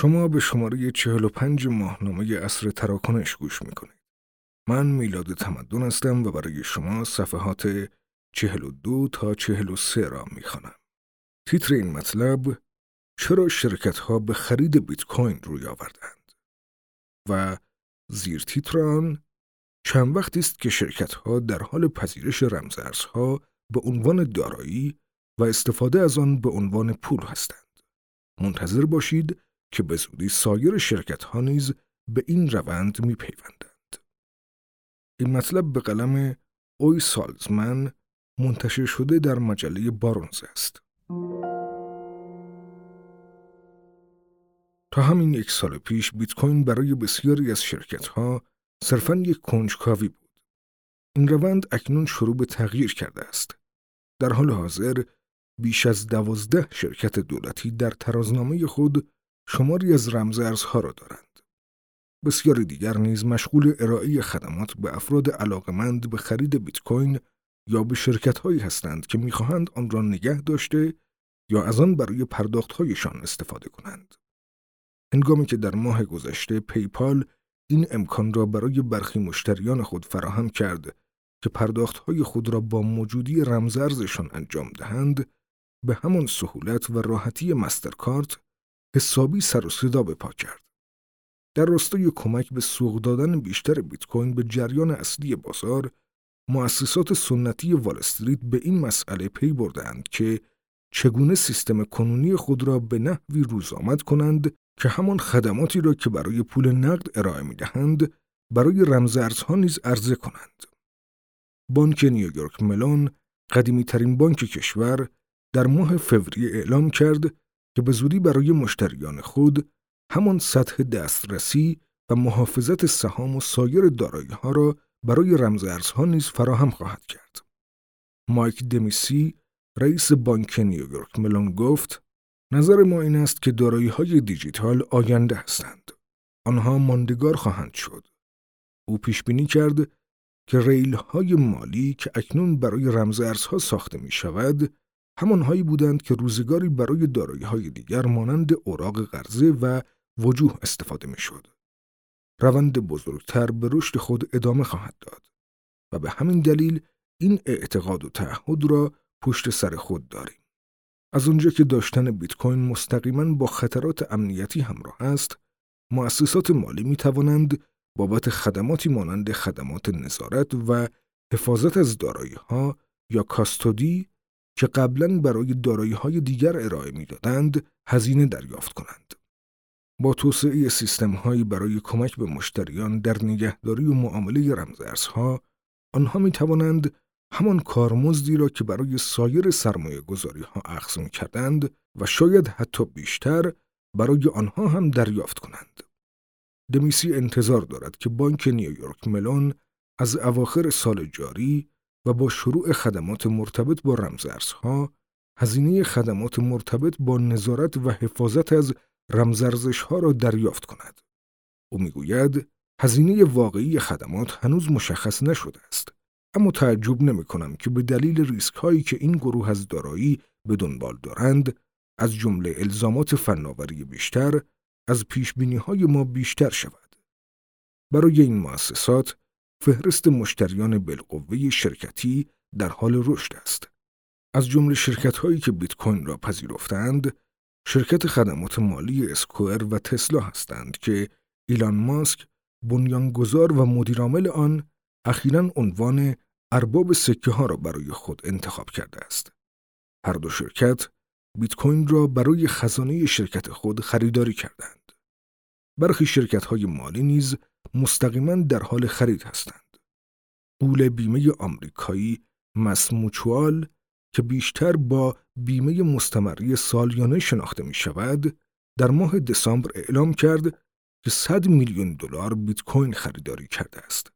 شما به شماره 45 ماهنامه اصر تراکنش گوش می‌کنید. من میلاد تمدن هستم و برای شما صفحات 42 تا 43 را می‌خوانم. تیتر این مطلب چرا شرکت ها به خرید بیت کوین روی آوردند و زیر تیتر آن چند وقتی است که شرکت ها در حال پذیرش رمزارزها به عنوان دارایی و استفاده از آن به عنوان پول هستند. منتظر باشید که به زودی سایر شرکت ها نیز به این روند می پیوندند. این مطلب به قلم اوی سالزمن منتشر شده در مجله بارونز است. تا همین یک سال پیش بیت کوین برای بسیاری از شرکت ها صرفاً یک کنجکاوی بود. این روند اکنون شروع به تغییر کرده است. در حال حاضر بیش از دوازده شرکت دولتی در ترازنامه خود شماری از رمزارزها را دارند. بسیاری دیگر نیز مشغول ارائه خدمات به افراد علاقمند به خرید بیت کوین یا به شرکت هایی هستند که می‌خواهند آن را نگه داشته یا از آن برای پرداختهایشان استفاده کنند. هنگامی که در ماه گذشته پیپال این امکان را برای برخی مشتریان خود فراهم کرد که پرداختهای خود را با موجودی رمزارزشان انجام دهند به همان سهولت و راحتی مسترکارت حسابی سر و صدا به پا کرد. در راستای کمک به سوق دادن بیشتر بیت کوین به جریان اصلی بازار، مؤسسات سنتی وال استریت به این مسئله پی بردند که چگونه سیستم کنونی خود را به نحوی روزآمد کنند که همان خدماتی را که برای پول نقد ارائه می دهند برای رمزارزها نیز عرضه کنند. بانک نیویورک ملون قدیمی ترین بانک کشور در ماه فوریه اعلام کرد که به زودی برای مشتریان خود همان سطح دسترسی و محافظت سهام و سایر دارایی ها را برای رمزارزها نیز فراهم خواهد کرد. مایک دمیسی رئیس بانک نیویورک ملون گفت نظر ما این است که دارایی های دیجیتال آینده هستند. آنها ماندگار خواهند شد. او پیش بینی کرد که ریل های مالی که اکنون برای رمزارزها ساخته می شود همانهایی بودند که روزگاری برای دارایی های دیگر مانند اوراق قرضه و وجوه استفاده می شد. روند بزرگتر به رشد خود ادامه خواهد داد و به همین دلیل این اعتقاد و تعهد را پشت سر خود داریم. از اونجا که داشتن بیت کوین مستقیما با خطرات امنیتی همراه است، مؤسسات مالی می توانند بابت خدماتی مانند خدمات نظارت و حفاظت از دارایی ها یا کاستودی که قبلا برای دارایی های دیگر ارائه می‌دادند هزینه دریافت کنند. با توسعه سیستم هایی برای کمک به مشتریان در نگهداری و معامله رمزارزها آنها می توانند همان کارمزدی را که برای سایر سرمایه گذاری ها اخذ کردند و شاید حتی بیشتر برای آنها هم دریافت کنند. دمیسی انتظار دارد که بانک نیویورک ملون از اواخر سال جاری و با شروع خدمات مرتبط با رمزارزها هزینه خدمات مرتبط با نظارت و حفاظت از رمزارزشها را دریافت کند. او می‌گوید هزینه واقعی خدمات هنوز مشخص نشده است. اما تعجب نمی کنم که به دلیل ریسک هایی که این گروه از دارایی به دنبال دارند از جمله الزامات فناوری بیشتر از پیش های ما بیشتر شود. برای این مؤسسات فهرست مشتریان بالقوه شرکتی در حال رشد است. از جمله شرکت هایی که بیت کوین را پذیرفتند، شرکت خدمات مالی اسکوئر و تسلا هستند که ایلان ماسک بنیانگذار و مدیرعامل آن اخیرا عنوان ارباب سکه ها را برای خود انتخاب کرده است. هر دو شرکت بیت کوین را برای خزانه شرکت خود خریداری کردند. برخی شرکت های مالی نیز مستقیما در حال خرید هستند. پول بیمه آمریکایی مسموچوال که بیشتر با بیمه مستمری سالیانه شناخته می شود، در ماه دسامبر اعلام کرد که 100 میلیون دلار بیت کوین خریداری کرده است.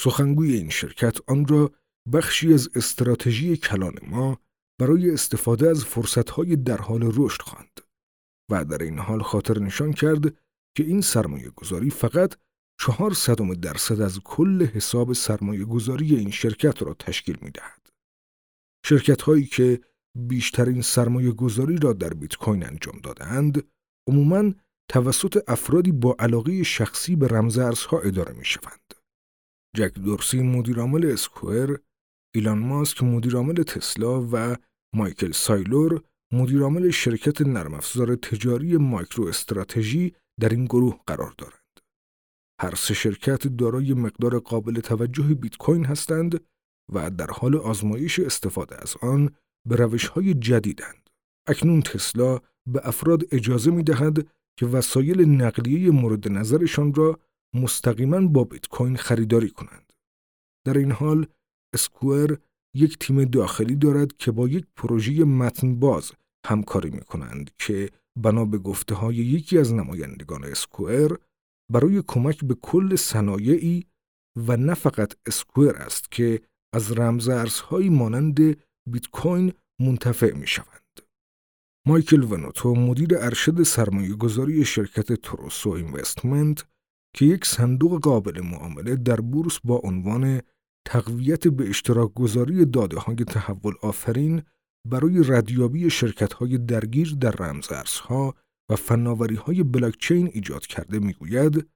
سخنگوی این شرکت آن را بخشی از استراتژی کلان ما برای استفاده از فرصتهای در حال رشد خواند و در این حال خاطر نشان کرد که این سرمایه گذاری فقط چهار صدم درصد از کل حساب سرمایه گذاری این شرکت را تشکیل می دهد. شرکت هایی که بیشترین سرمایه گذاری را در بیت کوین انجام دادند، عموماً توسط افرادی با علاقه شخصی به رمزارزها اداره می شوند. جک دورسی مدیرعامل اسکوئر، ایلان ماسک مدیرعامل تسلا و مایکل سایلور مدیرعامل شرکت نرم افزار تجاری مایکرو استراتژی در این گروه قرار دارند. هر سه شرکت دارای مقدار قابل توجه بیت کوین هستند و در حال آزمایش استفاده از آن به روش های جدیدند. اکنون تسلا به افراد اجازه می دهد که وسایل نقلیه مورد نظرشان را مستقیما با بیت کوین خریداری کنند. در این حال اسکوئر یک تیم داخلی دارد که با یک پروژه متن باز همکاری می کنند که بنا به گفته های یکی از نمایندگان اسکوئر برای کمک به کل صنایعی و نه فقط اسکوئر است که از رمزارزهایی مانند بیت کوین منتفع می شوند. مایکل ونوتو مدیر ارشد سرمایه گذاری شرکت تروسو اینوستمنت که یک صندوق قابل معامله در بورس با عنوان تقویت به اشتراک گذاری داده های تحول آفرین برای ردیابی شرکت های درگیر در رمزارزها و فناوری های بلاکچین ایجاد کرده می‌گوید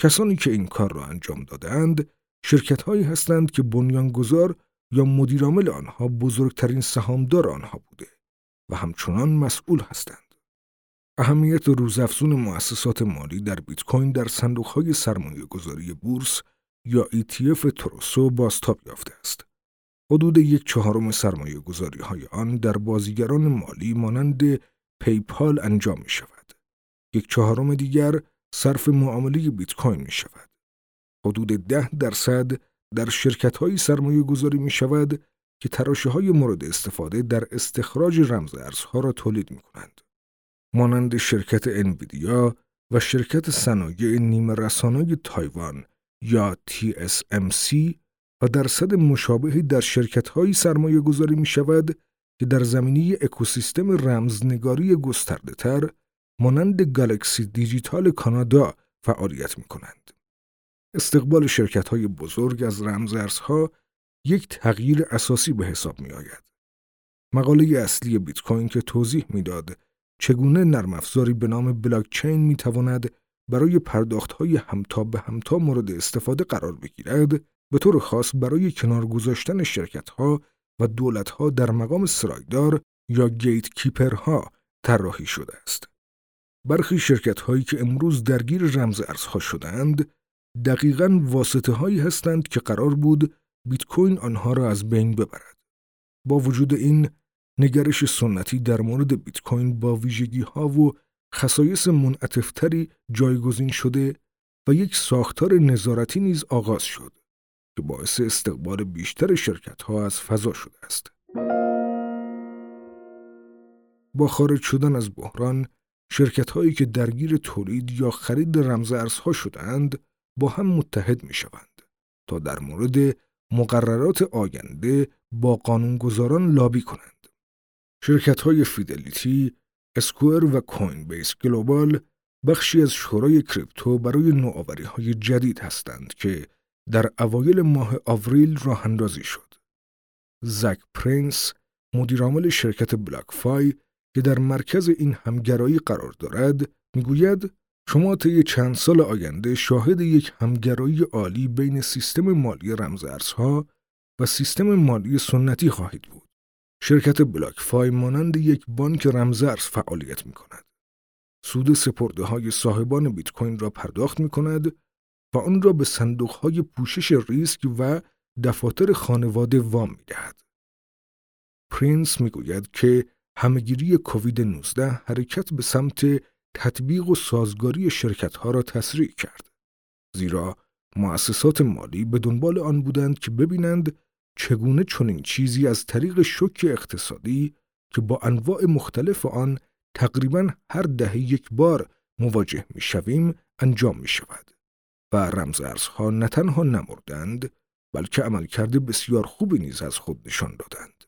کسانی که این کار را انجام دادند شرکت هایی هستند که بنیانگذار یا مدیرعامل آنها بزرگترین سهامدار آنها بوده و همچنان مسئول هستند. اهمیت روزافزون مؤسسات مالی در بیت کوین در های سرمایه گذاری بورس یا ETF تروسو بازتاب یافته است. حدود یک چهارم سرمایه گذاری های آن در بازیگران مالی مانند پیپال انجام می شود. یک چهارم دیگر صرف معامله بیت کوین می شود. حدود ده درصد در شرکت های سرمایه گذاری می شود که تراشه های مورد استفاده در استخراج رمز ارزها را تولید می کنند. مانند شرکت انویدیا و شرکت صنایع نیمه رسانای تایوان یا TSMC و درصد مشابهی در شرکت های سرمایه گذاری می شود که در زمینی اکوسیستم رمزنگاری گسترده تر مانند گالکسی دیجیتال کانادا فعالیت می کنند. استقبال شرکت های بزرگ از رمزارزها یک تغییر اساسی به حساب می آید. مقاله اصلی بیت کوین که توضیح می‌داد چگونه نرم افزاری به نام بلاک چین می تواند برای پرداخت های همتا به همتا مورد استفاده قرار بگیرد به طور خاص برای کنار گذاشتن شرکت ها و دولت ها در مقام سرایدار یا گیت کیپر ها طراحی شده است. برخی شرکت هایی که امروز درگیر رمز ارزها شدند دقیقا واسطه هایی هستند که قرار بود بیت کوین آنها را از بین ببرد. با وجود این نگرش سنتی در مورد بیت کوین با ویژگی ها و خصایص منعطفتری جایگزین شده و یک ساختار نظارتی نیز آغاز شد که باعث استقبال بیشتر شرکت ها از فضا شده است. با خارج شدن از بحران شرکت هایی که درگیر تولید یا خرید رمز ارزها شدند با هم متحد می شوند تا در مورد مقررات آینده با قانونگذاران لابی کنند. شرکت های فیدلیتی، Square و Coinbase Global بخشی از شورای crypto برای نوآوری های جدید هستند که در اوایل ماه آوریل راه اندازی شد. زک پرینس مدیرعامل شرکت BlockFi که در مرکز این همگرایی قرار دارد می‌گوید شما طی چند سال آینده شاهد یک همگرایی عالی بین سیستم مالی رمزارزها و سیستم مالی سنتی خواهید بود. شرکت BlockFi مانند یک بانک رمزارز فعالیت می کند. سود سپرده های صاحبان بیت کوین را پرداخت می کند و آن را به صندوق های پوشش ریسک و دفاتر خانواده وام می دهد. پرینس می گوید که همه‌گیری کووید 19 حرکت به سمت تطبیق و سازگاری شرکت ها را تسریع کرد. زیرا مؤسسات مالی به دنبال آن بودند که ببینند چگونه چنین چیزی از طریق شوک اقتصادی که با انواع مختلف آن تقریبا هر دهه یک بار مواجه می شویم انجام می شود و رمزارزها نه تنها نمردند بلکه عملکرد بسیار خوبی نیز از خود نشان دادند.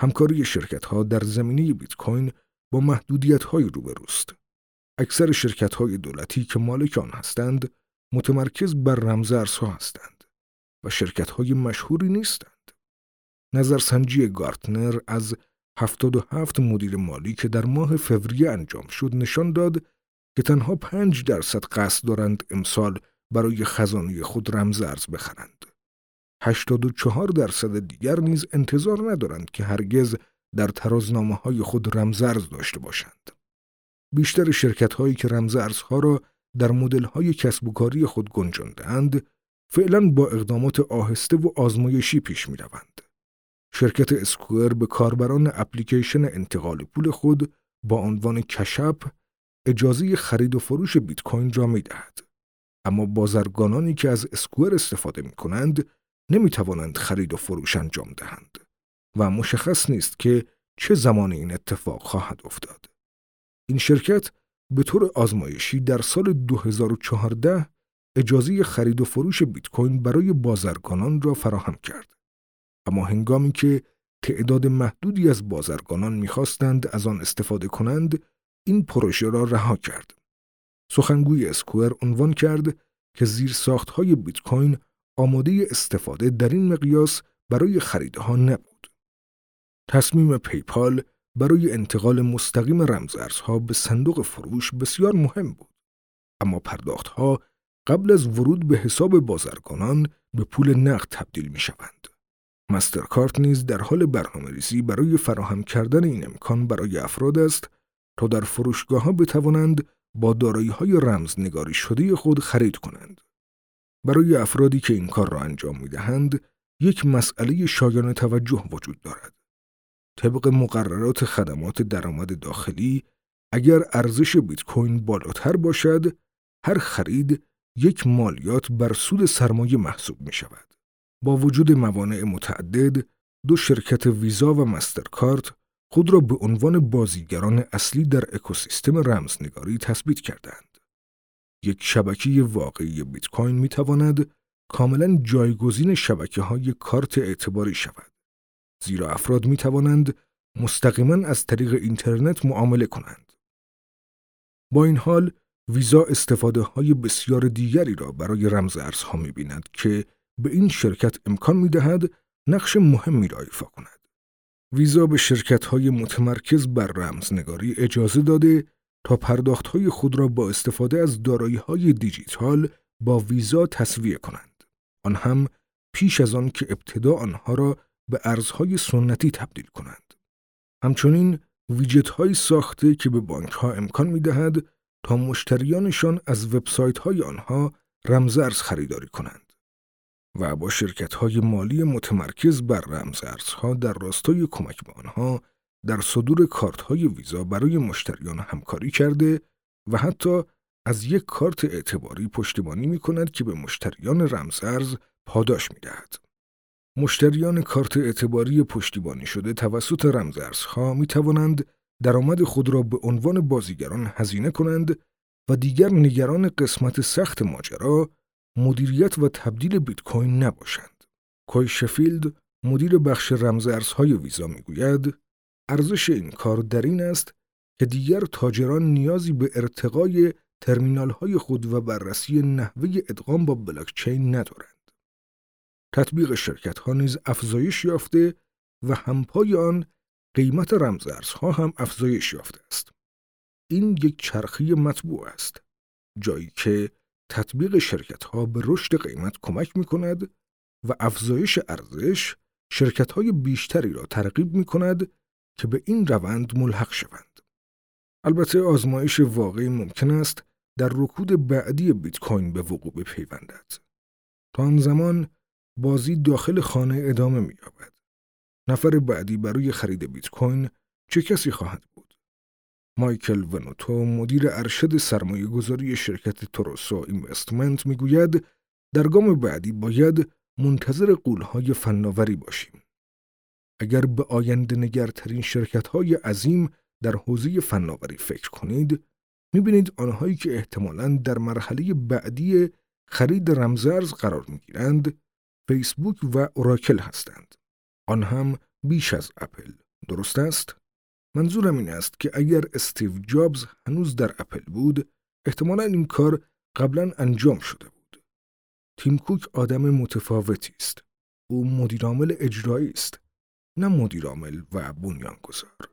همکاری شرکت ها در زمینه بیت کوین با محدودیت های روبروست. اکثر شرکت های دولتی که مالک آن هستند متمرکز بر رمزارزها هستند و شرکت های مشهوری نیستند. نظرسنجی گارتنر از 77 مدیر مالی که در ماه فوریه انجام شد نشان داد که تنها پنج درصد قصد دارند امسال برای خزانه خود رمزرز بخرند. 84 درصد دیگر نیز انتظار ندارند که هرگز در ترازنامه های خود رمزرز داشته باشند. بیشتر شرکت هایی که رمزارزها را در مدل های کسب و کاری خود گنجاندهاند فعلا با اقدامات آهسته و آزمایشی پیش می روند. شرکت اسکوئر به کاربران اپلیکیشن انتقال پول خود با عنوان کشپ اجازه خرید و فروش بیت کوین را می دهد. اما بازرگانانی که از اسکوئر استفاده می کنند نمی توانند خرید و فروش انجام دهند و مشخص نیست که چه زمان این اتفاق خواهد افتاد. این شرکت به طور آزمایشی در سال 2014 اجازه خرید و فروش بیت کوین برای بازرگانان را فراهم کرد. اما هنگامی که تعداد محدودی از بازرگانان می‌خواستند از آن استفاده کنند، این پروژه را رها کرد. سخنگوی اسکوئر عنوان کرد که زیر های بیت کوین آماده استفاده در این مقیاس برای خریدها نبود. تصمیم پیپال برای انتقال مستقیم رمزارزها به صندوق فروش بسیار مهم بود. اما پرداختها قبل از ورود به حساب بازرگانان به پول نقد تبدیل می شوند. مسترکارت نیز در حال برنامه ریزی برای فراهم کردن این امکان برای افراد است تا در فروشگاه ها بتوانند با دارایی های رمز نگاری شده خود خرید کنند. برای افرادی که این کار را انجام می دهند، یک مسئله شایان توجه وجود دارد. طبق مقررات خدمات درآمد داخلی، اگر ارزش بیت کوین بالاتر باشد، هر خرید یک مالیات بر سود سرمایه محسوب می شود. با وجود موانع متعدد، دو شرکت ویزا و مسترکارت خود را به عنوان بازیگران اصلی در اکوسیستم رمزنگاری تثبیت کردند. یک شبکه واقعی بیت کوین می تواند کاملا جایگزین شبکه های کارت اعتباری شود. زیرا افراد می توانند مستقیما از طریق اینترنت معامله کنند. با این حال ویزا استفاده های بسیار دیگری را برای رمز ارزها می بیند که به این شرکت امکان می دهد نقش مهمی را ایفا کند. ویزا به شرکت های متمرکز بر رمزنگاری اجازه داده تا پرداخت های خود را با استفاده از دارایی های دیجیتال با ویزا تصویه کنند. آن هم پیش از آن که ابتدا آنها را به ارزهای سنتی تبدیل کنند. همچنین ویجت های ساخته که به بانک ها امکان می دهد تا مشتریانشان از وبسایت های آنها رمزارز خریداری کنند و با شرکت های مالی متمرکز بر رمزارزها در راستای کمک به آنها در صدور کارت های ویزا برای مشتریان همکاری کرده و حتی از یک کارت اعتباری پشتیبانی می کند که به مشتریان رمزارز پاداش می دهد. مشتریان کارت اعتباری پشتیبانی شده توسط رمزارزها می توانند درآمد خود را به عنوان بازیگران هزینه کنند و دیگر نگران قسمت سخت ماجرا مدیریت و تبدیل بیت کوین نباشند. کوی شفیلد مدیر بخش رمزارزهای ویزا می‌گوید ارزش این کار در این است که دیگر تاجران نیازی به ارتقای ترمینال های خود و بررسی نحوه ادغام با بلاکچین ندارند. تطبیق شرکت ها نیز افزایش یافته و همپای آن قیمت رمزارزها هم افزایش یافته است. این یک چرخی مطبوع است. جایی که تطبیق شرکت ها به رشد قیمت کمک می کند و افزایش ارزش شرکت های بیشتری را ترغیب می کند که به این روند ملحق شوند. البته آزمایش واقعی ممکن است در رکود بعدی بیت کوین به وقوع بپیوندد. تا آن زمان بازی داخل خانه ادامه می‌یابد. نفر بعدی برای خرید بیت کوین چه کسی خواهد؟ مایکل ونوتو مدیر ارشد سرمایه گذاری شرکت توروسو اینوستمنت می‌گوید در گام بعدی باید منتظر قولهای فناوری باشیم. اگر به آینده نگرترین شرکت های عظیم در حوزه فناوری فکر کنید، می‌بینید آنهایی که احتمالاً در مرحله بعدی خرید رمزارز قرار می‌گیرند، فیسبوک و اوراکل هستند. آن هم بیش از اپل. درست است؟ منظورم این است که اگر استیو جابز هنوز در اپل بود، احتمالا این کار قبلا انجام شده بود. تیم کوک آدم متفاوتی است. او مدیرعامل اجرایی است، نه مدیرعامل و بنیانگذار.